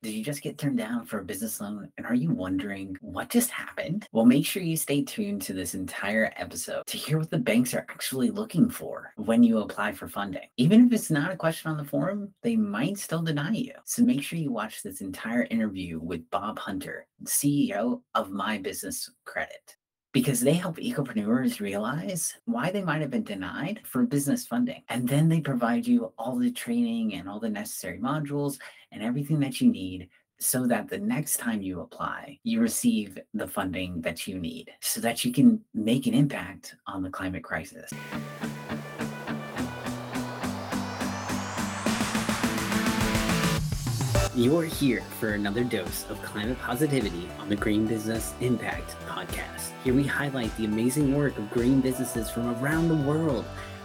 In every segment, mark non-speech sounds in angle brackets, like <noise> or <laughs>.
Did you just get turned down for a business loan? And are you wondering what just happened? Well, make sure you stay tuned to this entire episode to hear what the banks are actually looking for when you apply for funding. Even if it's not a question on the form, they might still deny you. So make sure you watch this entire interview with Bob Hunter, CEO of My Business Credit because they help ecopreneurs realize why they might have been denied for business funding. And then they provide you all the training and all the necessary modules and everything that you need so that the next time you apply, you receive the funding that you need so that you can make an impact on the climate crisis. You're here for another dose of climate positivity on the Green Business Impact Podcast. Here we highlight the amazing work of green businesses from around the world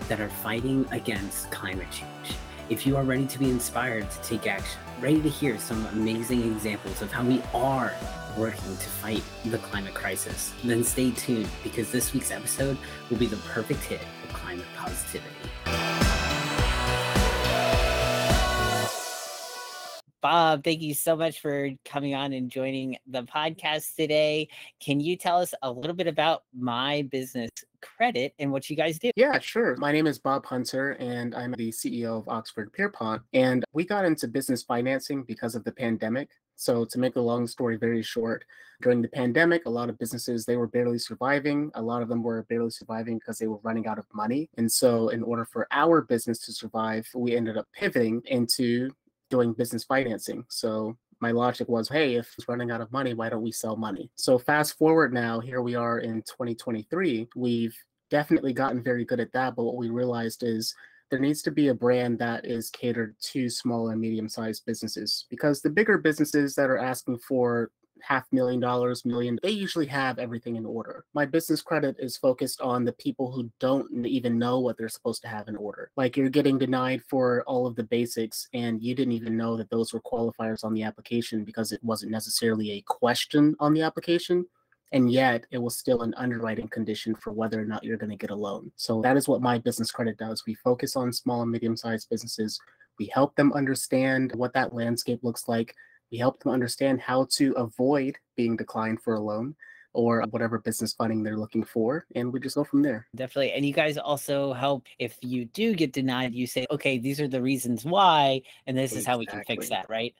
that are fighting against climate change. If you are ready to be inspired to take action, ready to hear some amazing examples of how we are working to fight the climate crisis, then stay tuned because this week's episode will be the perfect hit of climate positivity. Bob, thank you so much for coming on and joining the podcast today. Can you tell us a little bit about my business credit and what you guys do? Yeah, sure. My name is Bob Hunter, and I'm the CEO of Oxford Pierpont. And we got into business financing because of the pandemic. So, to make a long story very short, during the pandemic, a lot of businesses they were barely surviving. A lot of them were barely surviving because they were running out of money. And so, in order for our business to survive, we ended up pivoting into doing business financing. So my logic was, hey, if it's running out of money, why don't we sell money? So fast forward now, here we are in 2023. We've definitely gotten very good at that, but what we realized is there needs to be a brand that is catered to small and medium sized businesses because the bigger businesses that are asking for half million dollars, million, they usually have everything in order. My business credit is focused on the people who don't even know what they're supposed to have in order. Like you're getting denied for all of the basics and you didn't even know that those were qualifiers on the application because it wasn't necessarily a question on the application and yet it was still an underwriting condition for whether or not you're going to get a loan. So that is what my business credit does. We focus on small and medium sized businesses. We help them understand what that landscape looks like. We help them understand how to avoid being declined for a loan or whatever business funding they're looking for. And we just go from there. Definitely. And you guys also help if you do get denied, you say, okay, these are the reasons why, and this exactly. is how we can fix that, right?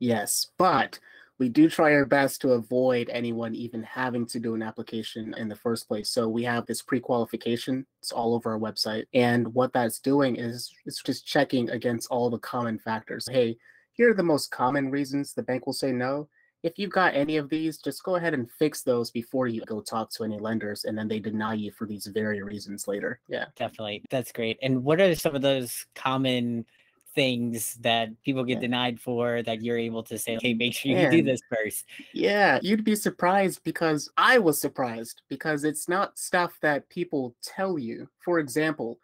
Yes. But we do try our best to avoid anyone even having to do an application in the first place. So we have this pre-qualification. It's all over our website. And what that's doing is it's just checking against all the common factors. Hey, here are the most common reasons the bank will say no. If you've got any of these, just go ahead and fix those before you go talk to any lenders, and then they deny you for these very reasons later. Yeah, definitely. That's great. And what are some of those common things that people get yeah. denied for that you're able to say, okay, make sure you Man. do this first? Yeah, you'd be surprised because I was surprised because it's not stuff that people tell you. For example,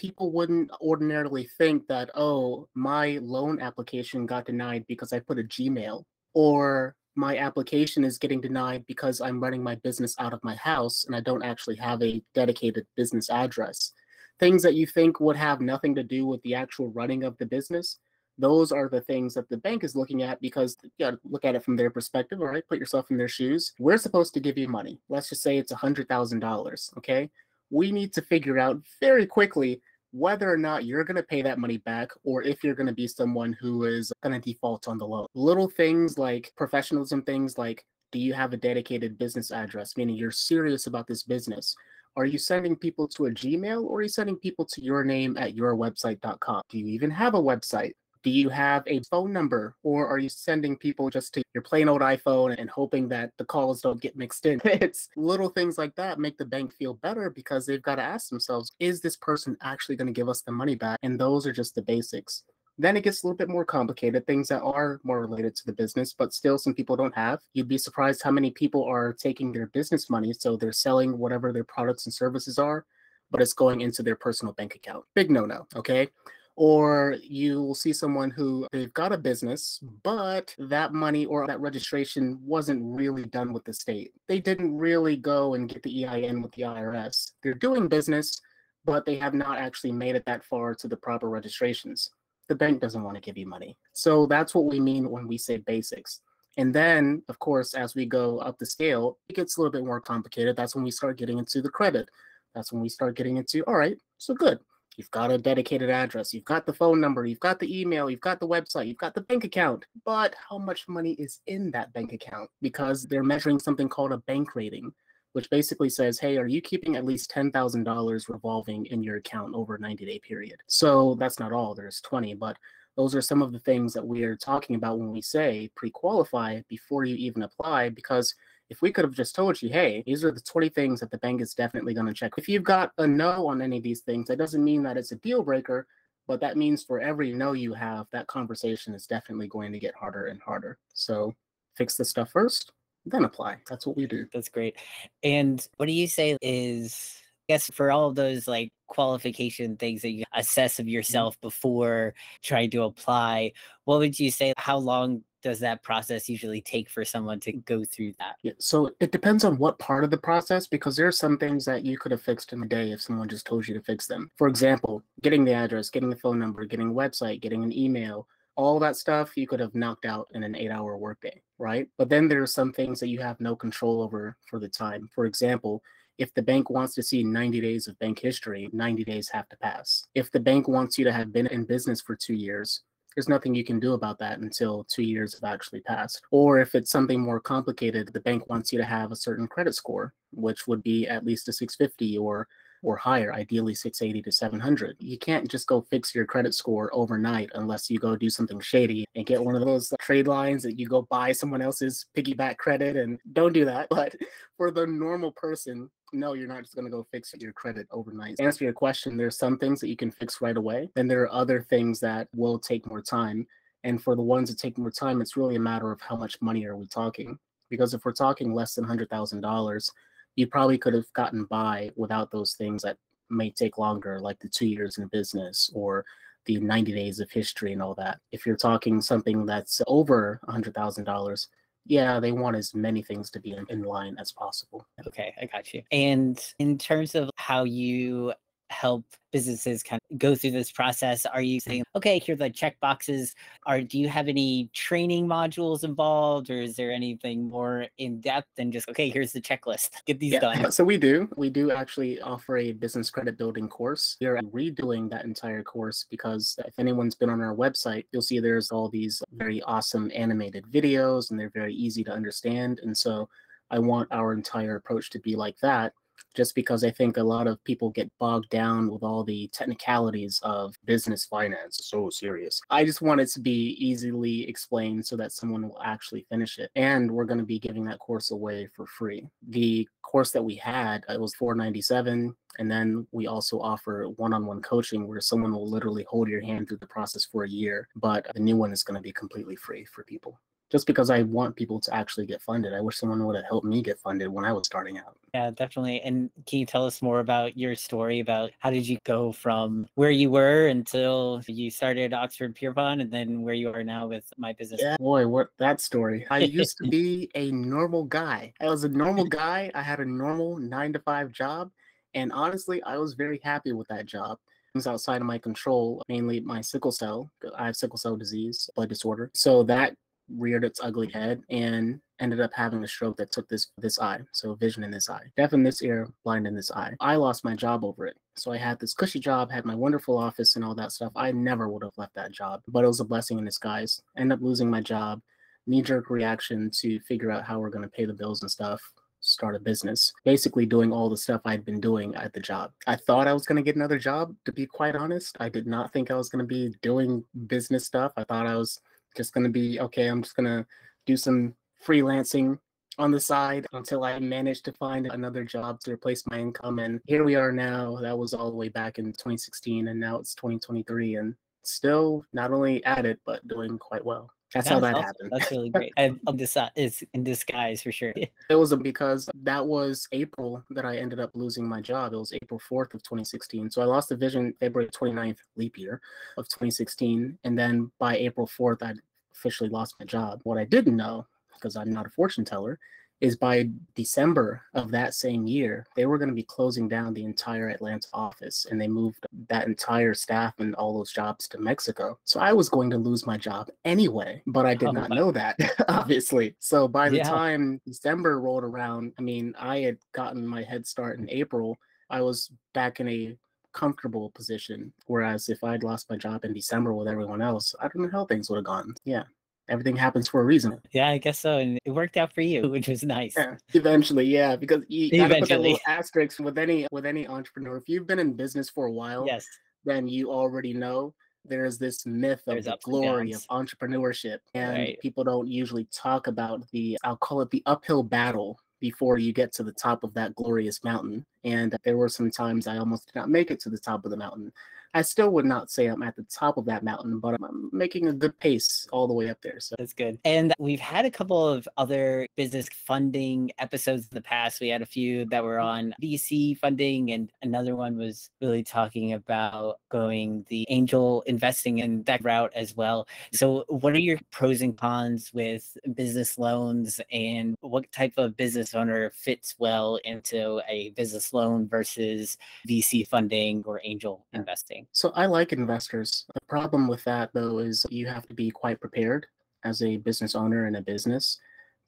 people wouldn't ordinarily think that, oh, my loan application got denied because I put a Gmail, or my application is getting denied because I'm running my business out of my house and I don't actually have a dedicated business address. Things that you think would have nothing to do with the actual running of the business, those are the things that the bank is looking at because you got to look at it from their perspective. All right, put yourself in their shoes. We're supposed to give you money. Let's just say it's a $100,000. Okay. We need to figure out very quickly whether or not you're going to pay that money back or if you're going to be someone who is going to default on the loan. Little things like professionalism, things like do you have a dedicated business address, meaning you're serious about this business? Are you sending people to a Gmail or are you sending people to your name at yourwebsite.com? Do you even have a website? Do you have a phone number or are you sending people just to your plain old iPhone and hoping that the calls don't get mixed in? <laughs> it's little things like that make the bank feel better because they've got to ask themselves, is this person actually going to give us the money back? And those are just the basics. Then it gets a little bit more complicated, things that are more related to the business, but still some people don't have. You'd be surprised how many people are taking their business money. So they're selling whatever their products and services are, but it's going into their personal bank account. Big no no. Okay or you will see someone who they've got a business, mm-hmm. but that money or that registration wasn't really done with the state. They didn't really go and get the EIN with the IRS. They're doing business, but they have not actually made it that far to the proper registrations. the bank doesn't want to give you money. So that's what we mean when we say basics. And then, of course, as we go up the scale, it gets a little bit more complicated. That's when we start getting into the credit. That's when we start getting into, all right, so good. You've got a dedicated address, you've got the phone number, you've got the email, you've got the website, you've got the bank account. But how much money is in that bank account? Because they're measuring something called a bank rating, which basically says, hey, are you keeping at least $10,000 revolving in your account over a 90 day period? So that's not all, there's 20, but those are some of the things that we are talking about when we say pre-qualify before you even apply because if we could have just told you hey these are the 20 things that the bank is definitely going to check if you've got a no on any of these things that doesn't mean that it's a deal breaker but that means for every no you have that conversation is definitely going to get harder and harder so fix the stuff first then apply that's what we do that's great and what do you say is I guess for all of those like qualification things that you assess of mm-hmm. yourself before trying to apply, what would you say? How long does that process usually take for someone to mm. go through that? Yeah, so it depends on what part of the process because there are some things that you could have fixed in a day if someone just told you to fix them. For example, getting the address, getting the phone number, getting a website, getting an email, all that stuff you could have knocked out in an eight hour workday, right? But then there are some things that you have no control over for the time. For example, if the bank wants to see 90 days of bank history, 90 days have to pass. If the bank wants you to have been in business for two years, there's nothing you can do about that until two years have actually passed. Or if it's something more complicated, the bank wants you to have a certain credit score, which would be at least a 650 or or higher, ideally 680 to 700. You can't just go fix your credit score overnight unless you go do something shady and get one of those trade lines that you go buy someone else's piggyback credit and don't do that. <laughs> But for the normal person, no, you're not just going to go fix your credit overnight. To answer your question, there's some things that you can fix right away. Then there are other things that will take more time. And for the ones that take more time, it's really a matter of how much money are we talking. Because if we're talking less than $100,000, you probably could have gotten by without those things that may take longer, like the two years in business or the 90 days of history and all that. If you're talking something that's over $100,000, yeah, they want as many things to be in, in line as possible. Okay, I got you. And in terms of how you help businesses kind of go through this process? Are you saying, mm-hmm. okay, here are the check boxes? Are do you have any training modules involved, or is there anything more in depth than just okay, here's the checklist, get these yeah. done? <laughs> So we do. We do actually offer a business credit building course. We are redoing that entire course because if anyone's been on our website, you'll see there's all these very awesome animated videos, and they're very easy to understand. And so I want our entire approach to be like that just because I think a lot of people get bogged down with all the technicalities of business finance. So serious. I just want it to be easily explained so that someone will actually finish it. And we're going to be giving that course away for free. The course that we had, it was 497 and then we also offer one-on-one coaching where someone will literally hold your hand through the process for a year, but the new one is going to be completely free for people just because I want people to actually get funded. I wish someone would have helped me get funded when I was starting out. Yeah, definitely. And can you tell us more about your story about how did you go from where you were until you started Oxford Pierpont and then where you are now with my business? Yeah, boy, what that story. I used to <laughs> be a normal guy. I was a normal <laughs> guy. I had a normal nine to five job. And honestly, I was very happy with that job things outside of my control, mainly my sickle cell. I have sickle cell disease, blood disorder. So that reared its ugly head and ended up having a stroke that took this this eye so vision in this eye deaf in this ear blind in this eye. I lost my job over it so i had this cushy job had my wonderful office and all that stuff. I never would have left that job but it was a blessing in disguise. End up losing my job knee-jerk reaction to figure out how we're going to pay the bills and stuff start a business. Basically doing all the stuff i'd been doing at the job. I thought i was going to get another job to be quite honest. I did not think i was going to be doing business stuff. I thought i was just going to be okay i'm just going to do some freelancing on the side until i managed to find another job to replace my income and here we are now. That was all the way back in 2016 and now it's 2023 and still not only at it but doing quite well that's, how that awesome. happened. That's really <laughs> great. And this is in disguise for sure. <laughs> it was because that was April that I ended up losing my job. It was April 4th of 2016. So I lost the vision February 29th, leap year of 2016. And then by April 4th, I'd officially lost my job. What I didn't know, because I'm not a fortune teller, is by December of that same year, they were going to be closing down the entire Atlanta office and they moved that entire staff and all those jobs to Mexico. So I was going to lose my job anyway, but I did Oh, not know that, <laughs> obviously. So by the Yeah. time December rolled around, I mean, I had gotten my head start in April. I was back in a comfortable position. Whereas if I'd lost my job in December with everyone else, I don't know how things would have gone. Yeah. Everything happens for a reason. Yeah, I guess so. And it worked out for you, which was nice. Yeah, eventually, yeah, because you gotta put that little Eventually. asterisk with any with any entrepreneur. If you've been in business for a while, Yes. then you already know there's this myth of There's the glory of entrepreneurship, and Right. people don't usually talk about the I'll call it the uphill battle before you get to the top of that glorious mountain. And there were some times I almost did not make it to the top of the mountain. I still would not say I'm at the top of that mountain, but I'm making a good pace all the way up there. So That's good. And we've had a couple of other business funding episodes in the past. We had a few that were on VC funding, and another one was really talking about going the angel investing in that route as well. So, what are your pros and cons with business loans, and what type of business owner fits well into a business loan versus VC funding or angel Yeah. So I like investors. The problem with that though is you have to be quite prepared as a business owner in a business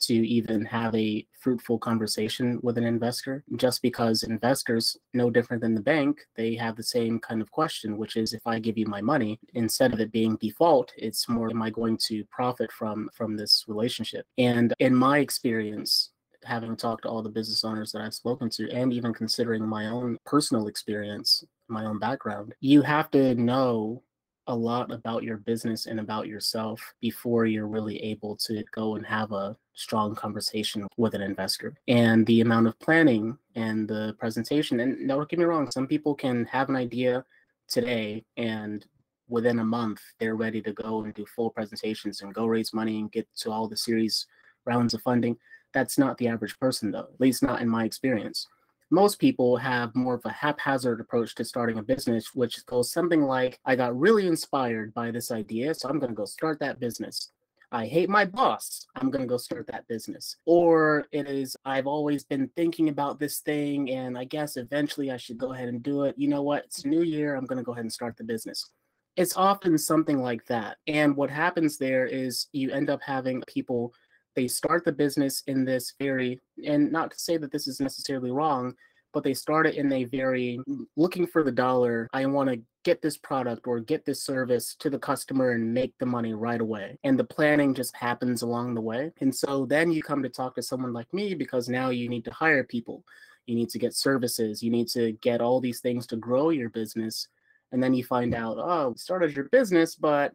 to even have a fruitful conversation with an investor. Just because investors no different than the bank they have the same kind of question which is if i give you my money instead of it being default it's more am i going to profit from from this relationship? And in my experience having talked to all the business owners that I've spoken to, and even considering my own personal experience, my own background, you have to know a lot about your business and about yourself before you're really able to go and have a strong conversation with an investor. And the amount of planning and the presentation, and don't get me wrong, some people can have an idea today and within a month they're ready to go and do full presentations and go raise money and get to all the series rounds of funding that's not the average person, though, at least not in my experience. Most people have more of a haphazard approach to starting a business, which goes something like I got really inspired by this idea, so I'm going to go start that business. I hate my boss. I'm going to go start that business. Or it is, I've always been thinking about this thing and I guess eventually I should go ahead and do it. You know what? It's new year. I'm going to go ahead and start the business. It's often something like that. And what happens there is you end up having people they start the business in this very and not to say that this is necessarily wrong but they start it in a very looking for the dollar i want to get this product or get this service to the customer and make the money right away. And the planning just happens along the way. And so then you come to talk to someone like me because now you need to hire people. You need to get services. You need to get all these things to grow your business. And then you find out oh started your business but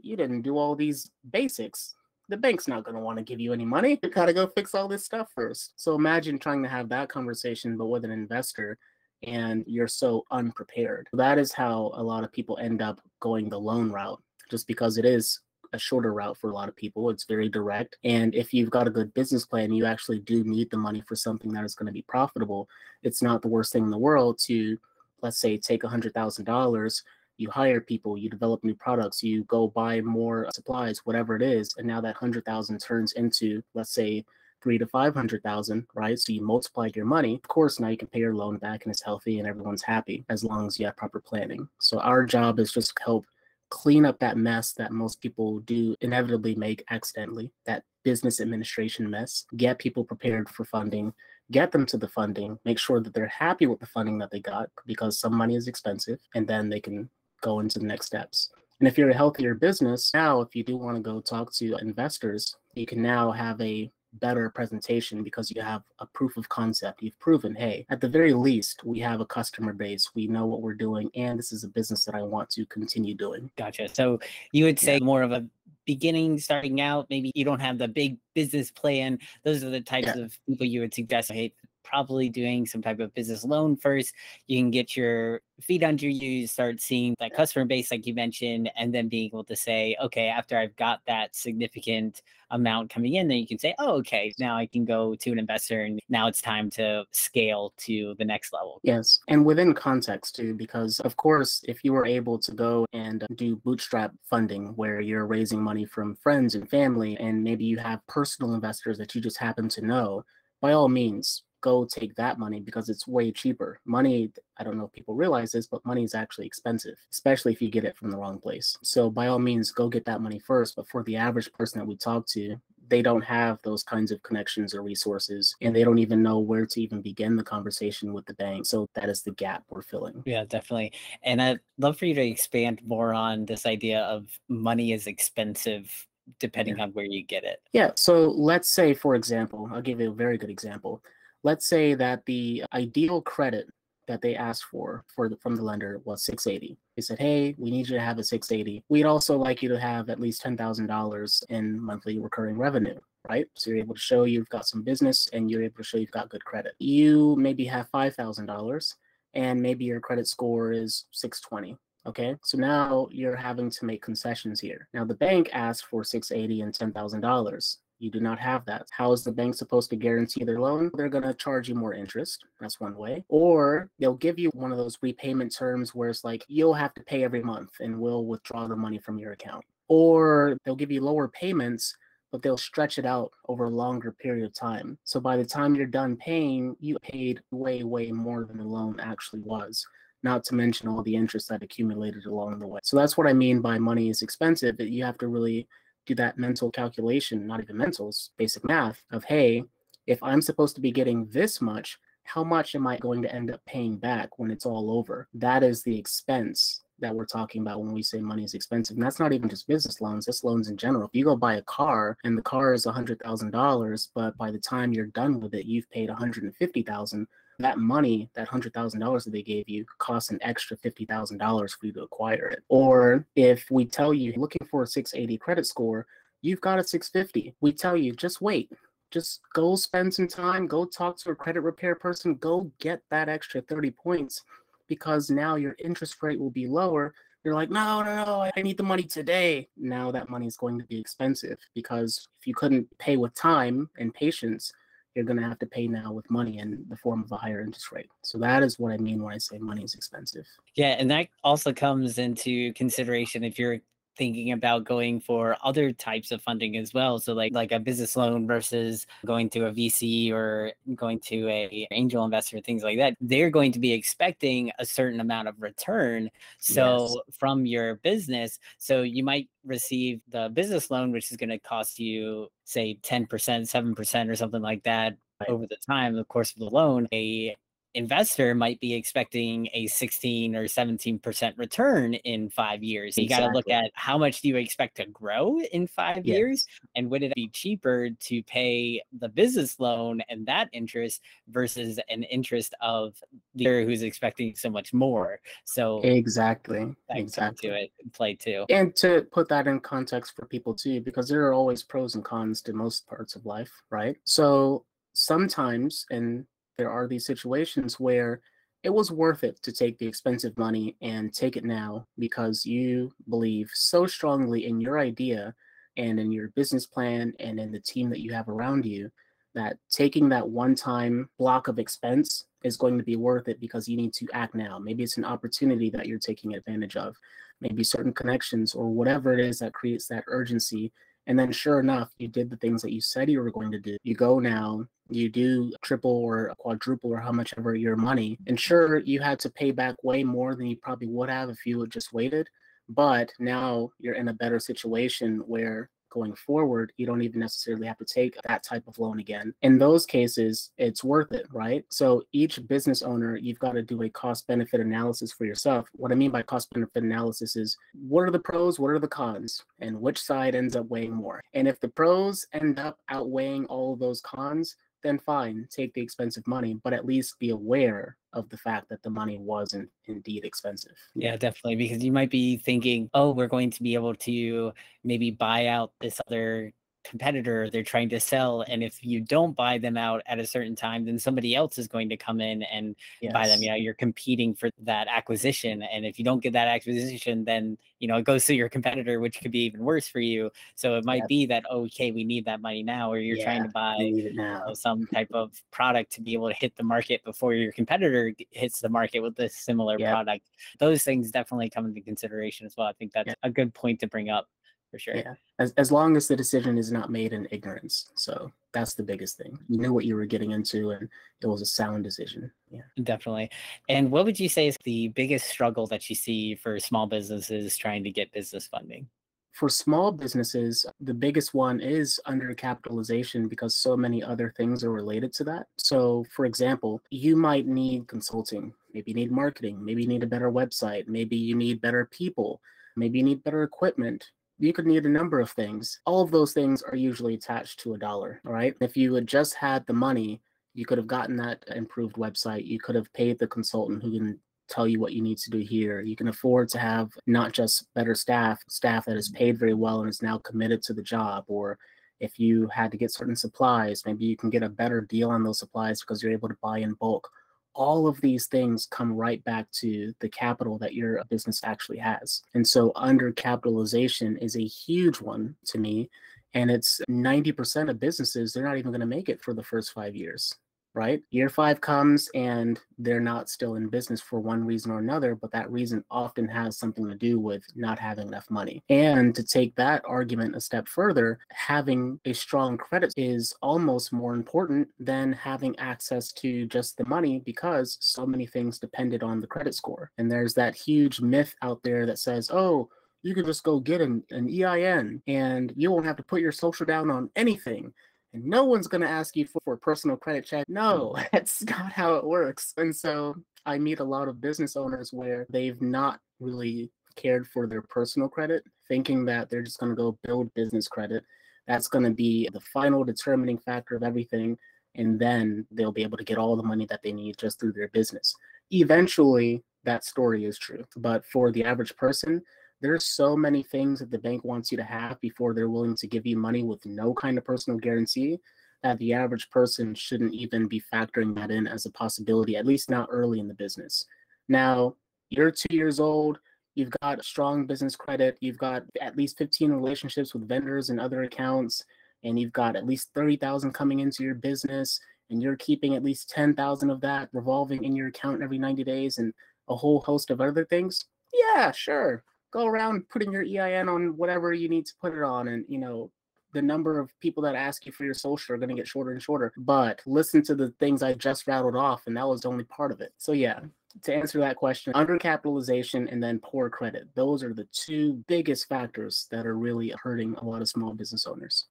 you didn't do all these basics the bank's not going to want to give you any money. You got to go fix all this stuff first. So imagine trying to have that conversation, but with an investor, and you're so unprepared. That is how a lot of people end up going the loan route, just because it is a shorter route for a lot of people. It's very direct. And if you've got a good business plan, you actually do need the money for something that is going to be profitable. It's not the worst thing in the world to, let's say, take $100,000 you hire people, you develop new products, you go buy more supplies, whatever it is, and now that hundred thousand turns into, let's say, three to five hundred thousand, right? So you multiply your money. Of course, now you can pay your loan back and it's healthy and everyone's happy as long as you have proper planning. So our job is just to help clean up that mess that most people do inevitably make accidentally, that business administration mess, get people prepared for funding, get them to the funding, make sure that they're happy with the funding that they got because some money is expensive, and then they can go into the next steps. And if you're a healthier business, now if you do want to go talk to investors, you can now have a better presentation because you have a proof of concept. You've proven, hey, at the very least, we have a customer base, we know what we're doing, and this is a business that I want to continue doing. Gotcha. So you would say more of a beginning, starting out, maybe you don't have the big business plan. Those are the types Yeah. of people you would suggest. Hey, probably doing some type of business loan first. You can get your feet under you, start seeing that customer base, like you mentioned, and then being able to say, okay, after I've got that significant amount coming in, then you can say, oh, okay, now I can go to an investor and now it's time to scale to the next level. Yes. And within context too, because of course, if you were able to go and do bootstrap funding where you're raising money from friends and family, and maybe you have personal investors that you just happen to know, by all means, go take that money because it's way cheaper. Money, I don't know if people realize this, but money is actually expensive, especially if you get it from the wrong place. So by all means, go get that money first. But for the average person that we talk to, they don't have those kinds of connections or resources and they don't even know where to even begin the conversation with the bank so that is the gap we're filling yeah definitely and i'd love for you to expand more on this idea of money is expensive depending yeah. on where you get it yeah so let's say for example i'll give you a very good example let's say that the ideal credit that they asked for, for the, from the lender was 680. They said, "Hey, we need you to have a 680. We'd also like you to have at least $10,000 in monthly recurring revenue." Right? So you're able to show you've got some business and you're able to show you've got good credit. You maybe have $5,000 and maybe your credit score is 620. Okay, so now you're having to make concessions here. Now the bank asked for 680 and $10,000. You do not have that. How is the bank supposed to guarantee their loan? They're going to charge you more interest. That's one way. Or they'll give you one of those repayment terms where it's like you'll have to pay every month and we'll withdraw the money from your account. Or they'll give you lower payments, but they'll stretch it out over a longer period of time. So by the time you're done paying, you paid way, way more than the loan actually was not to mention all the interest that accumulated along the way. So that's what I mean by money is expensive. That you have to really do that mental calculation, not even mentals, basic math of, hey, if I'm supposed to be getting this much, how much am I going to end up paying back when it's all over? That is the expense that we're talking about when we say money is expensive. And that's not even just business loans, that's loans in general. If you go buy a car and the car is $100,000, but by the time you're done with it, you've paid 150,000, that money, that hundred thousand dollars that they gave you, costs an extra fifty thousand dollars for you to acquire it. Or if we tell you looking for a 680 credit score, you've got a 650. We tell you just wait, just go spend some time, go talk to a credit repair person, go get that extra 30 points because now your interest rate will be lower. You're like, no, no, no, I need the money today. Now that money is going to be expensive because if you couldn't pay with time and patience, you're going to have to pay now with money in the form of a higher interest rate. So that is what I mean when I say money is expensive. Yeah, and that also comes into consideration if you're thinking about going for other types of funding as well. So like like a business loan versus going to a vc or going to a angel investor things like that. They're going to be expecting a certain amount of return. So yes. from your business so you might receive the business loan which is going to cost you say 10% 7% or something like that over the time the course of the loan a investor might be expecting a 16 or 17% return in five years. You got to look at how much do you expect to grow in five yes. years? And would it be cheaper to pay the business loan and that interest versus an interest of the who's expecting so much more? So exactly, exactly. To it play too. And to put that in context for people too, because there are always pros and cons to most parts of life, right? So sometimes, and there are these situations where it was worth it to take the expensive money and take it now because you believe so strongly in your idea and in your business plan and in the team that you have around you that taking that one time block of expense is going to be worth it because you need to act now. Maybe it's an opportunity that you're taking advantage of, maybe certain connections or whatever it is that creates that urgency and then, sure enough, you did the things that you said you were going to do. You go now, you do triple or quadruple or how much ever your money. And sure, you had to pay back way more than you probably would have if you had just waited. But now you're in a better situation where going forward, you don't even necessarily have to take that type of loan again. In those cases, it's worth it, right? So each business owner, you've got to do a cost benefit analysis for yourself. What I mean by cost benefit analysis is what are the pros, what are the cons, and which side ends up weighing more. And if the pros end up outweighing all of those cons, then fine, take the expensive money, but at least be aware of the fact that the money wasn't indeed expensive. Yeah, definitely. Because you might be thinking, oh, we're going to be able to maybe buy out this other competitor they're trying to sell and if you don't buy them out at a certain time then somebody else is going to come in and yes. buy them you know you're competing for that acquisition and if you don't get that acquisition then you know it goes to your competitor which could be even worse for you so it might yep. be that okay we need that money now or you're yeah, trying to buy you know, some type of product to be able to hit the market before your competitor hits the market with a similar yep. product those things definitely come into consideration as well i think that's yep. a good point to bring up for sure. Yeah. As as long as the decision is not made in ignorance. So that's the biggest thing. You knew what you were getting into and it was a sound decision. Yeah. Definitely. And what would you say is the biggest struggle that you see for small businesses trying to get business funding? For small businesses, the biggest one is undercapitalization because so many other things are related to that. So, for example, you might need consulting, maybe you need marketing, maybe you need a better website, maybe you need better people, maybe you need better equipment, you could need a number of things. All of those things are usually attached to a dollar, right? If you had just had the money, you could have gotten that improved website. You could have paid the consultant who can tell you what you need to do here. You can afford to have not just better staff, staff that is paid very well and is now committed to the job, or if you had to get certain supplies, maybe you can get a better deal on those supplies because you're able to buy in bulk all of these things come right back to the capital that your business actually has. And so undercapitalization is a huge one to me. And it's 90% of businesses, they're not even going to make it for the first five years right? Year five comes and they're not still in business for one reason or another, but that reason often has something to do with not having enough money. And to take that argument a step further, having a strong credit is almost more important than having access to just the money because so many things depended on the credit score. And there's that huge myth out there that says, oh, you can just go get an, an EIN and you won't have to put your social down on anything and no one's going to ask you for, for a personal credit check. No, mm. <laughs> that's not how it works. And so I meet a lot of business owners where they've not really cared for their personal credit, thinking that they're just going to go build business credit. That's going to be the final determining factor of everything. And then they'll be able to get all the money that they need just through their business. Eventually, that story is true. But for the average person, there's so many things that the bank wants you to have before they're willing to give you money with no kind of personal guarantee that the average person shouldn't even be factoring that in as a possibility, at least not early in the business. Now, you're two years old, you've got strong business credit, you've got at least 15 relationships with vendors and other accounts, and you've got at least 30,000 coming into your business, and you're keeping at least 10,000 of that revolving in your account every 90 days and a whole host of other things. Yeah, sure go around putting your EIN on whatever you need to put it on, and you know the number of people that ask you for your social are going to get shorter and shorter. But listen to the things I just rattled off, and that was only part of it. So yeah, to answer that question, undercapitalization and then poor credit. Those are the two biggest factors that are really hurting a lot of small business owners.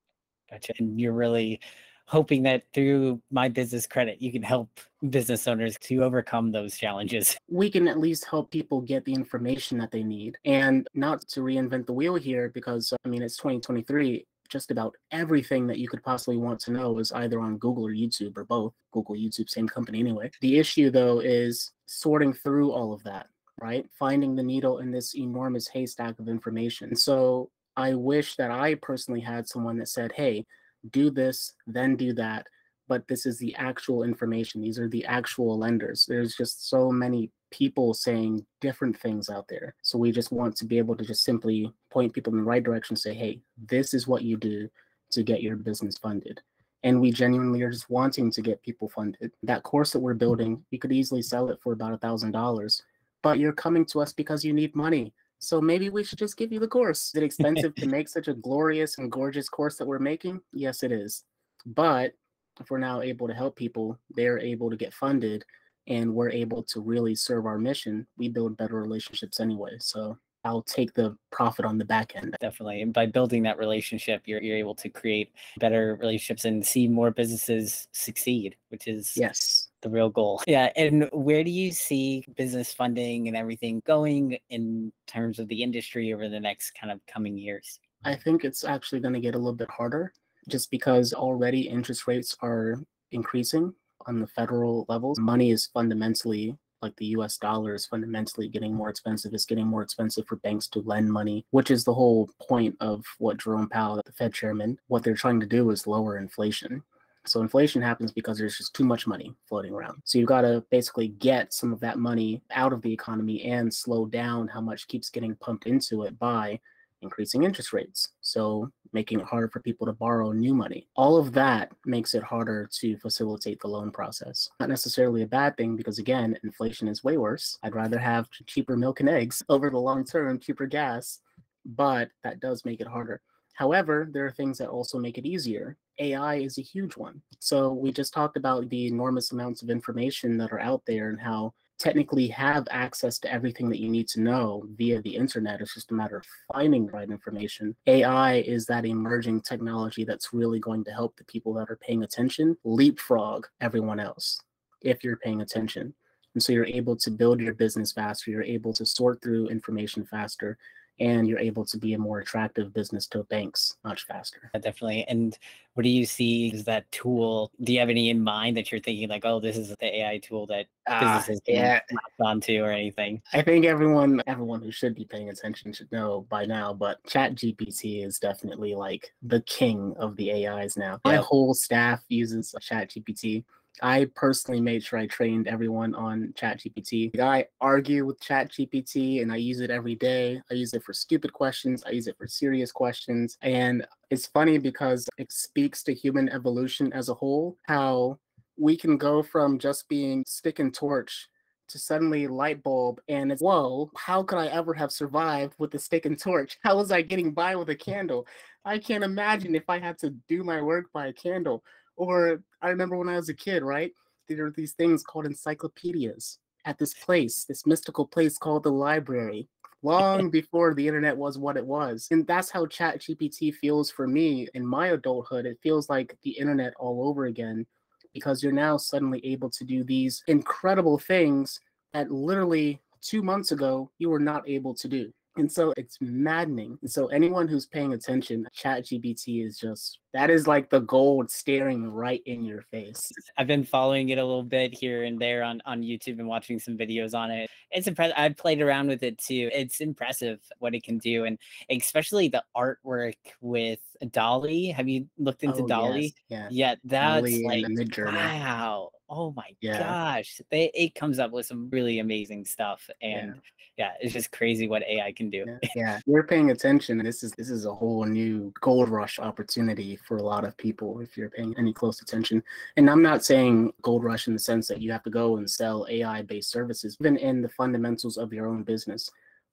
Gotcha. And you're really hoping that through my business credit, you can help business owners to overcome those challenges. We can at least help people get the information that they need and not to reinvent the wheel here because, I mean, it's 2023. Just about everything that you could possibly want to know is either on Google or YouTube or both. Google, YouTube, same company anyway. The issue, though, is sorting through all of that, right? Finding the needle in this enormous haystack of information. So I wish that I personally had someone that said, hey, do this, then do that. But this is the actual information. These are the actual lenders. There's just so many people saying different things out there. So we just want to be able to just simply point people in the right direction, say, hey, this is what you do to get your business funded. And we genuinely are just wanting to get people funded. That course that we're mm-hmm. building, you could easily sell it for about a thousand dollars, but you're coming to us because you need money. So maybe we should just give you the course. Is it expensive to <laughs> make such a glorious and gorgeous course that we're making? Yes, it is. But if we're now able to help people, they're able to get funded and we're able to really serve our mission, we build better relationships anyway. So I'll take the profit on the back end. Definitely. And by building that relationship, you're, you're able to create better relationships and see more businesses succeed, which is yes the real goal. <laughs> Yeah. And where do you see business funding and everything going in terms of the industry over the next kind of coming years? I think it's actually going to get a little bit harder just because already interest rates are increasing on the federal levels. Money is fundamentally like the US dollar is fundamentally getting more expensive. It's getting more expensive for banks to lend money, which is the whole point of what Jerome Powell, the Fed chairman, what they're trying to do is lower inflation. So inflation happens because there's just too much money floating around. So you've got to basically get some of that money out of the economy and slow down how much keeps getting pumped into it by increasing interest rates. So making it harder for people to borrow new money. All of that makes it harder to facilitate the loan process. Not necessarily a bad thing because again, inflation is way worse. I'd rather have cheaper milk and eggs <laughs> over the long term, cheaper gas, but that does make it harder. However, there are things that also make it easier. AI is a huge one. So we just talked about the enormous amounts of information that are out there and how technically have access to everything that you need to know via the internet. It's just a matter of finding the right information. AI is that emerging technology that's really going to help the people that are paying attention leapfrog everyone else if you're paying attention. And so you're able to build your business faster, you're able to sort through information faster, and you're able to be a more attractive business to banks much faster. Definitely. And what do you see as that tool? Do you have any in mind that you're thinking like, oh, this is the AI tool that uh, businesses can yeah. latch onto or anything? I think everyone everyone who should be paying attention should know by now, but Chat GPT is definitely like the king of the AIs now. My whole staff uses Chat GPT. I personally made sure I trained everyone on ChatGPT. I argue with ChatGPT and I use it every day. I use it for stupid questions, I use it for serious questions. And it's funny because it speaks to human evolution as a whole, how we can go from just being stick and torch to suddenly light bulb and it's whoa how could i ever have survived with a stick and torch how was i getting by with a candle i can't imagine if i had to do my work by a candle or I remember when I was a kid, right? There were these things called encyclopedias at this place, this mystical place called the library, long before the internet was what it was. And that's how Chat GPT feels for me in my adulthood. It feels like the internet all over again because you're now suddenly able to do these incredible things that literally two months ago you were not able to do. And so it's maddening. And so anyone who's paying attention, ChatGPT is just that is like the gold staring right in your face. I've been following it a little bit here and there on, on YouTube and watching some videos on it. It's impressive. I've played around with it too. It's impressive what it can do, and especially the artwork with DALL-E. Have you looked into Oh, DALL-E? yes, Yeah. Yeah, that's DALL-E like and the Midjourney. wow. Oh my Yeah. gosh, they, it comes up with some really amazing stuff, and yeah, it's just crazy what AI can do. Yeah, <laughs> yeah. You're paying attention. This is this is a whole new gold rush opportunity for a lot of people if you're paying any close attention. And I'm not saying gold rush in the sense that you have to go and sell AI based services, even in the fundamentals of your own business.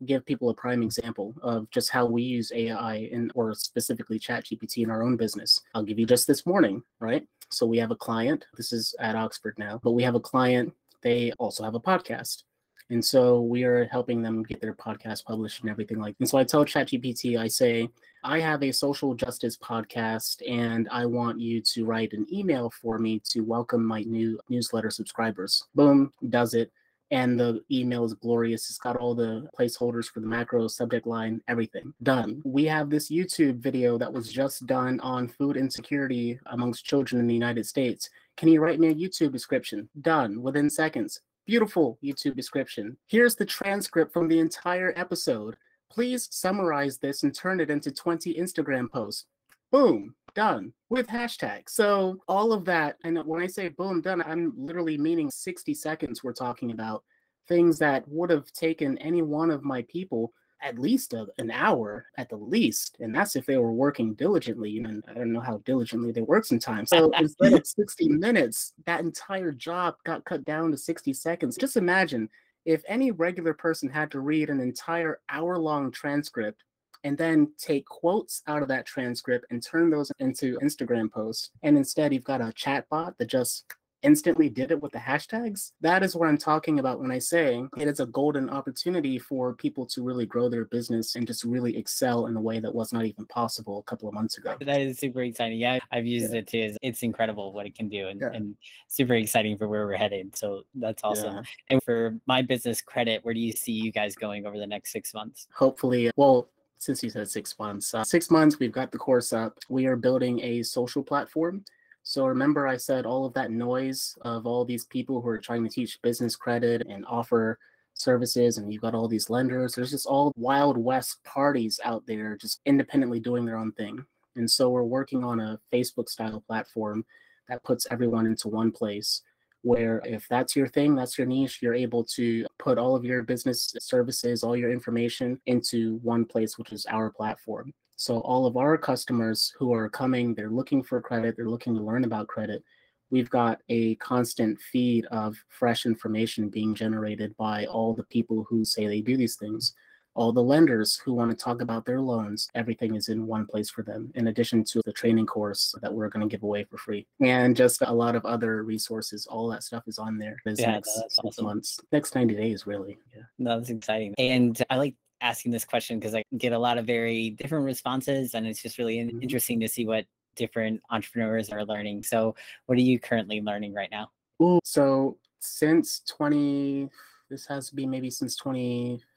Give people a prime example of just how we use AI in or specifically ChatGPT in our own business. I'll give you just this morning, right? So we have a client. This is at Oxford now, but we have a client. They also have a podcast. And so we are helping them get their podcast published and everything like that. And so I tell ChatGPT, I say, I have a social justice podcast and I want you to write an email for me to welcome my new newsletter subscribers. Boom, does it. And the email is glorious. It's got all the placeholders for the macro, subject line, everything done. We have this YouTube video that was just done on food insecurity amongst children in the United States. Can you write me a YouTube description? Done within seconds. Beautiful YouTube description. Here's the transcript from the entire episode. Please summarize this and turn it into 20 Instagram posts. Boom, done with hashtag. So all of that, and when I say boom, done, I'm literally meaning 60 seconds we're talking about things that would have taken any one of my people at least a, an hour at the least and that's if they were working diligently and i don't know how diligently they work sometimes so <laughs> instead of 60 minutes that entire job got cut down to 60 seconds just imagine if any regular person had to read an entire hour long transcript and then take quotes out of that transcript and turn those into instagram posts and instead you've got a chat bot that just instantly did it with the hashtags. That is what I'm talking about when I say it is a golden opportunity for people to really grow their business and just really excel in a way that was not even possible a couple of months ago. That is super exciting. Yeah, I've used Yeah. it too. It's- incredible what it can do and, Yeah. and super exciting for where we're headed. So that's awesome. Yeah. And for my business credit, where do you see you guys going over the next six months? Hopefully, well, since you said six months, uh, six months, we've got the course up. We are building a social platform So remember, I said all of that noise of all these people who are trying to teach business credit and offer services, and you've got all these lenders. There's just all Wild West parties out there just independently doing their own thing. And so we're working on a Facebook style platform that puts everyone into one place where if that's your thing, that's your niche, you're able to put all of your business services, all your information into one place, which is our platform. So all of our customers who are coming, they're looking for credit, they're looking to learn about credit. We've got a constant feed of fresh information being generated by all the people who say they do these things all the lenders who want to talk about their loans, everything is in one place for them, in addition to the training course that we're going to give away for free. And just a lot of other resources. All that stuff is on there. This Yeah, next six awesome. months, next 90 days, really. Yeah. No, that's exciting. And I like asking this question because I get a lot of very different responses, and it's just really Mhm. interesting to see what different entrepreneurs are learning. So, what are you currently learning right now? Ooh, so since 20, this has to be maybe since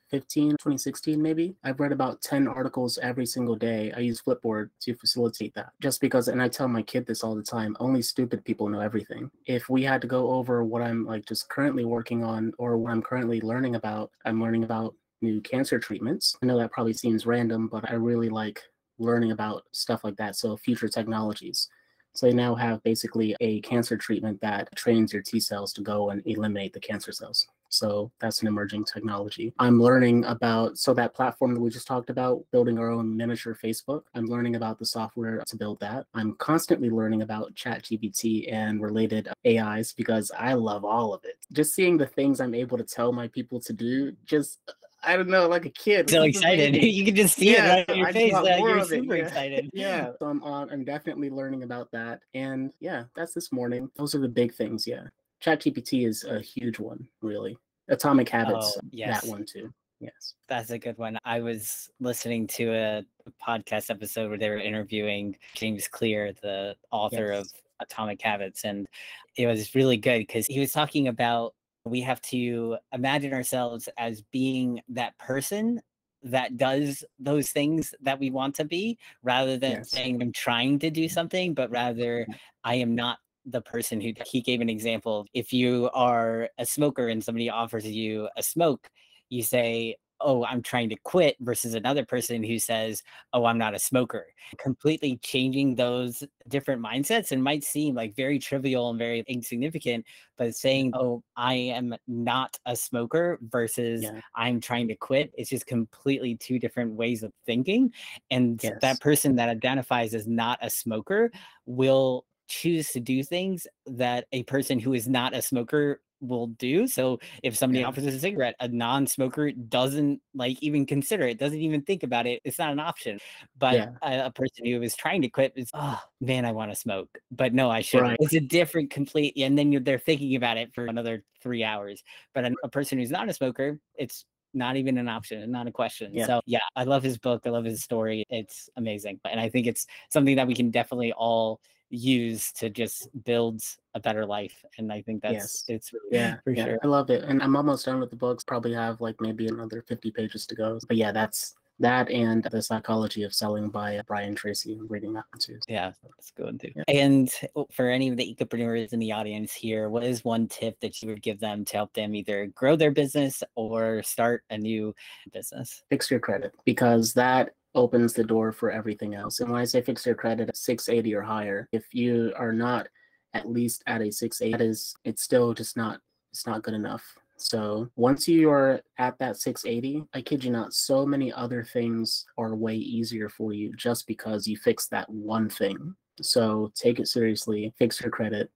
2015, 2016, maybe. I've read about 10 articles every single day. I use Flipboard to facilitate that. Just because, and I tell my kid this all the time only stupid people know everything. If we had to go over what I'm like just currently working on or what I'm currently learning about, I'm learning about new cancer treatments. I know that probably seems random, but I really like learning about stuff like that. So, future technologies. So they now have basically a cancer treatment that trains your T cells to go and eliminate the cancer cells. So that's an emerging technology. I'm learning about so that platform that we just talked about, building our own miniature Facebook. I'm learning about the software to build that. I'm constantly learning about ChatGPT and related AIs because I love all of it. Just seeing the things I'm able to tell my people to do, just I don't know, like a kid. So excited! <laughs> you can just see Yeah, it right on your I face. more you're it, super yeah. excited. <laughs> yeah so i'm on i'm definitely learning about that and yeah that's this morning those are the big things yeah ChatGPT is a huge one really atomic habits Oh, yes. that one too yes That's a good one. I was listening to a podcast episode where they were interviewing James Clear, the author of Atomic Habits, and it was really good because he was talking about we have to imagine ourselves as being that person that does those things that we want to be rather than Yes. saying I'm trying to do something, but rather mm-hmm. I am not the person who he gave an example. If you are a smoker and somebody offers you a smoke, you say, Oh, I'm trying to quit, versus another person who says, Oh, I'm not a smoker. Completely changing those different mindsets and might seem like very trivial and very insignificant, but saying, Oh, I am not a smoker versus Yeah. I'm trying to quit, it's just completely two different ways of thinking. And Yes. that person that identifies as not a smoker will choose to do things that a person who is not a smoker will do. So if somebody Yeah. offers a cigarette, a non-smoker doesn't like even consider it, doesn't even think about it. It's not an option. But Yeah. a, a person who is trying to quit is, oh man, I want to smoke, but no, I shouldn't. Right. It's a different complete, and then you're they're thinking about it for another three hours. But a, a person who's not a smoker, it's not even an option, not a question. Yeah. So yeah, I love his book. I love his story. It's amazing, and I think it's something that we can definitely all use to just build a better life. And I think that's Yes. it's really yeah for yeah sure. i love it and i'm almost done with the books probably have like maybe another 50 pages to go but yeah that's that and the psychology of selling by brian tracy i'm reading that one too Yeah, that's good too. Yeah. And oh, for any of the ecopreneurs in the audience here, what is one tip that you would give them to help them either grow their business or start a new business? fix your credit because that opens the door for everything else. And when I say fix your credit at 680 or higher, if you are not at least at a 680, that is it's still just not it's not good enough. So once you are at that 680, I kid you not, so many other things are way easier for you just because you fix that one thing. So take it seriously, fix your credit,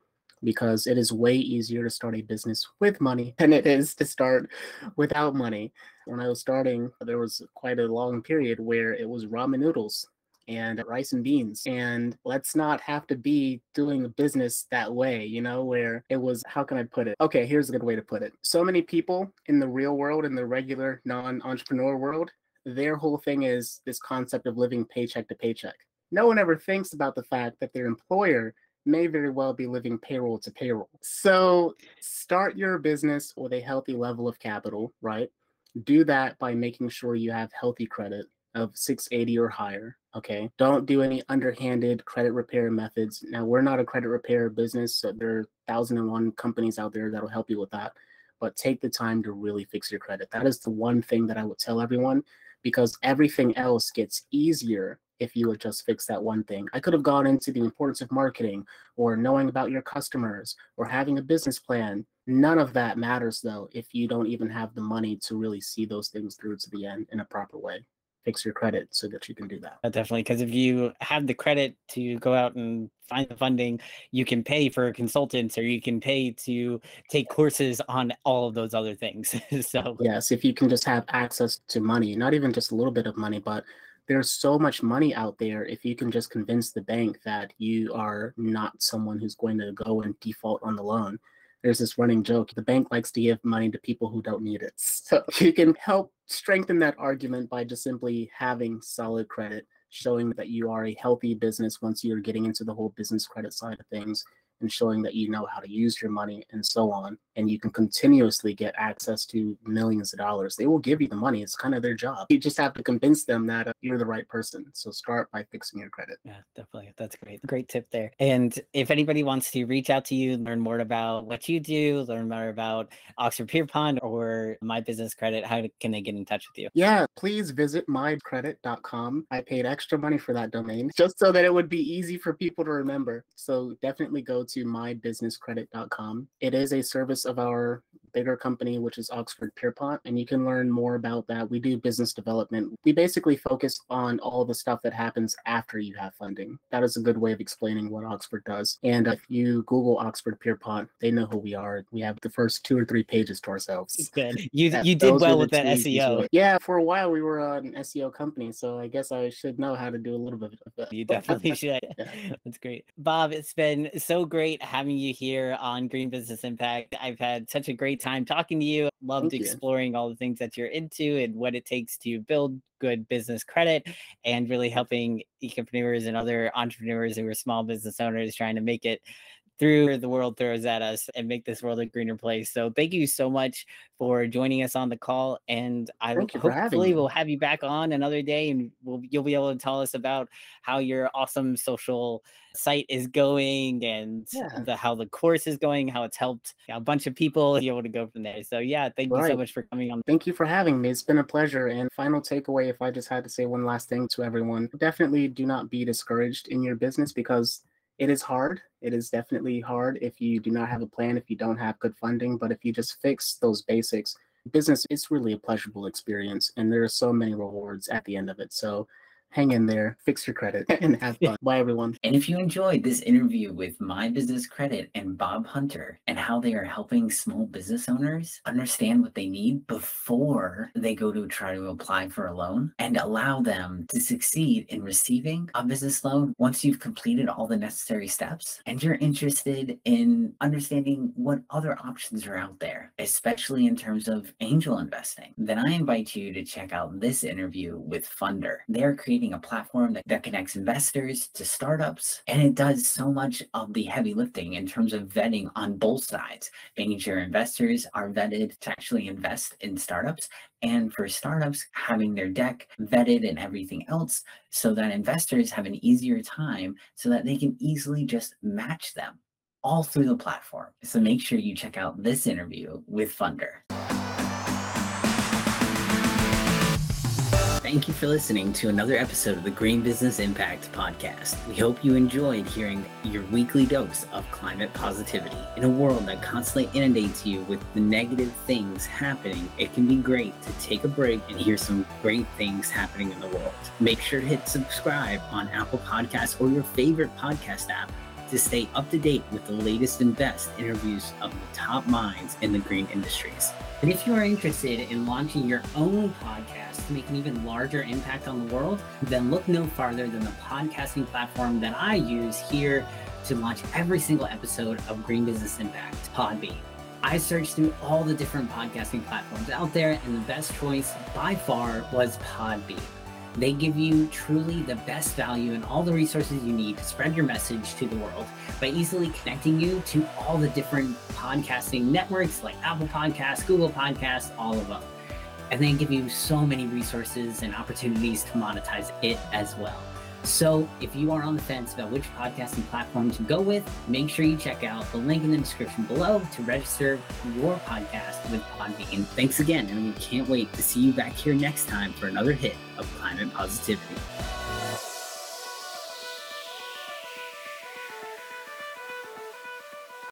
because it is way easier to start a business with money <laughs> than it is to start without money. When I was starting, there was quite a long period where it was ramen noodles and rice and beans. And let's not have to be doing a business that way, you know, where it was, how can I put it? Okay, here's a good way to put it. So many people in the real world, in the regular non entrepreneur world, their whole thing is this concept of living paycheck to paycheck. No one ever thinks about the fact that their employer may very well be living payroll to payroll. So start your business with a healthy level of capital, right? Do that by making sure you have healthy credit. of 680 or higher. Okay. Don't do any underhanded credit repair methods. Now, we're not a credit repair business, so there are thousand and one companies out there that'll help you with that. But take the time to really fix your credit. That is the one thing that I would tell everyone because everything else gets easier if you would just fix that one thing. I could have gone into the importance of marketing or knowing about your customers or having a business plan. None of that matters though if you don't even have the money to really see those things through to the end in a proper way fix your credit so that you can do that. Uh, definitely, because if you have the credit to go out and find the funding, you can pay for consultants or you can pay to take courses on all of those other things. <laughs> so yes, if you can just have access to money, not even just a little bit of money, but there's so much money out there if you can just convince the bank that you are not someone who's going to go and default on the loan there's this running joke the bank likes to give money to people who don't need it <laughs> so you can help strengthen that argument by just simply having solid credit showing that you are a healthy business once you're getting into the whole business credit side of things and showing that you know how to use your money and so on. And you can continuously get access to millions of dollars. They will give you the money. It's kind of their job. You just have to convince them that uh, you're the right person. So start by fixing your credit. Yeah, definitely. That's great. Great tip there. And if anybody wants to reach out to you, learn more about what you do, learn more about Oxford Pierpont or My Business Credit, how can they get in touch with you? Yeah, please visit mycredit.com. I paid extra money for that domain just so that it would be easy for people to remember. So definitely go to mybusinesscredit.com. It is a service of our bigger company, which is Oxford Pierpont, and you can learn more about that. We do business development. We basically focus on all the stuff that happens after you have funding. That is a good way of explaining what Oxford does. And if you Google Oxford Pierpont, they know who we are. We have the first two or three pages to ourselves. Good. You you did well with that SEO. Yeah, for a while we were an SEO company, so I guess I should know how to do a little bit of that. You definitely <laughs> should. Yeah. <laughs> That's great. Bob, it's been so great having you here on Green Business Impact. I've had such a great time talking to you. Loved Thank exploring you. all the things that you're into and what it takes to build good business credit and really helping entrepreneurs and other entrepreneurs who are small business owners trying to make it through the world throws at us and make this world a greener place. So thank you so much for joining us on the call. And I thank hopefully we'll have you back on another day and we'll, you'll be able to tell us about how your awesome social site is going and yeah. the, how the course is going, how it's helped a bunch of people be able to go from there. So yeah, thank right. you so much for coming on. Thank you for having me. It's been a pleasure. And final takeaway, if I just had to say one last thing to everyone, definitely do not be discouraged in your business because it is hard. It is definitely hard if you do not have a plan, if you don't have good funding. But if you just fix those basics, business is really a pleasurable experience. And there are so many rewards at the end of it. So hang in there, fix your credit, <laughs> and have fun. Bye, everyone. And if you enjoyed this interview with My Business Credit and Bob Hunter and how they are helping small business owners understand what they need before they go to try to apply for a loan and allow them to succeed in receiving a business loan once you've completed all the necessary steps and you're interested in understanding what other options are out there, especially in terms of angel investing, then I invite you to check out this interview with Funder. They're creating creating a platform that, that connects investors to startups. And it does so much of the heavy lifting in terms of vetting on both sides, making sure investors are vetted to actually invest in startups. And for startups, having their deck vetted and everything else so that investors have an easier time so that they can easily just match them all through the platform. So make sure you check out this interview with Funder. Thank you for listening to another episode of the Green Business Impact Podcast. We hope you enjoyed hearing your weekly dose of climate positivity. In a world that constantly inundates you with the negative things happening, it can be great to take a break and hear some great things happening in the world. Make sure to hit subscribe on Apple Podcasts or your favorite podcast app to stay up to date with the latest and best interviews of the top minds in the green industries. And if you are interested in launching your own podcast to make an even larger impact on the world, then look no farther than the podcasting platform that I use here to launch every single episode of Green Business Impact, Podbean. I searched through all the different podcasting platforms out there, and the best choice by far was Podbean. They give you truly the best value and all the resources you need to spread your message to the world by easily connecting you to all the different podcasting networks like Apple Podcasts, Google Podcasts, all of them. and they give you so many resources and opportunities to monetize it as well. So if you are on the fence about which podcasting platform to go with, make sure you check out the link in the description below to register your podcast with Podbean. Thanks again, and we can't wait to see you back here next time for another hit of Climate Positivity.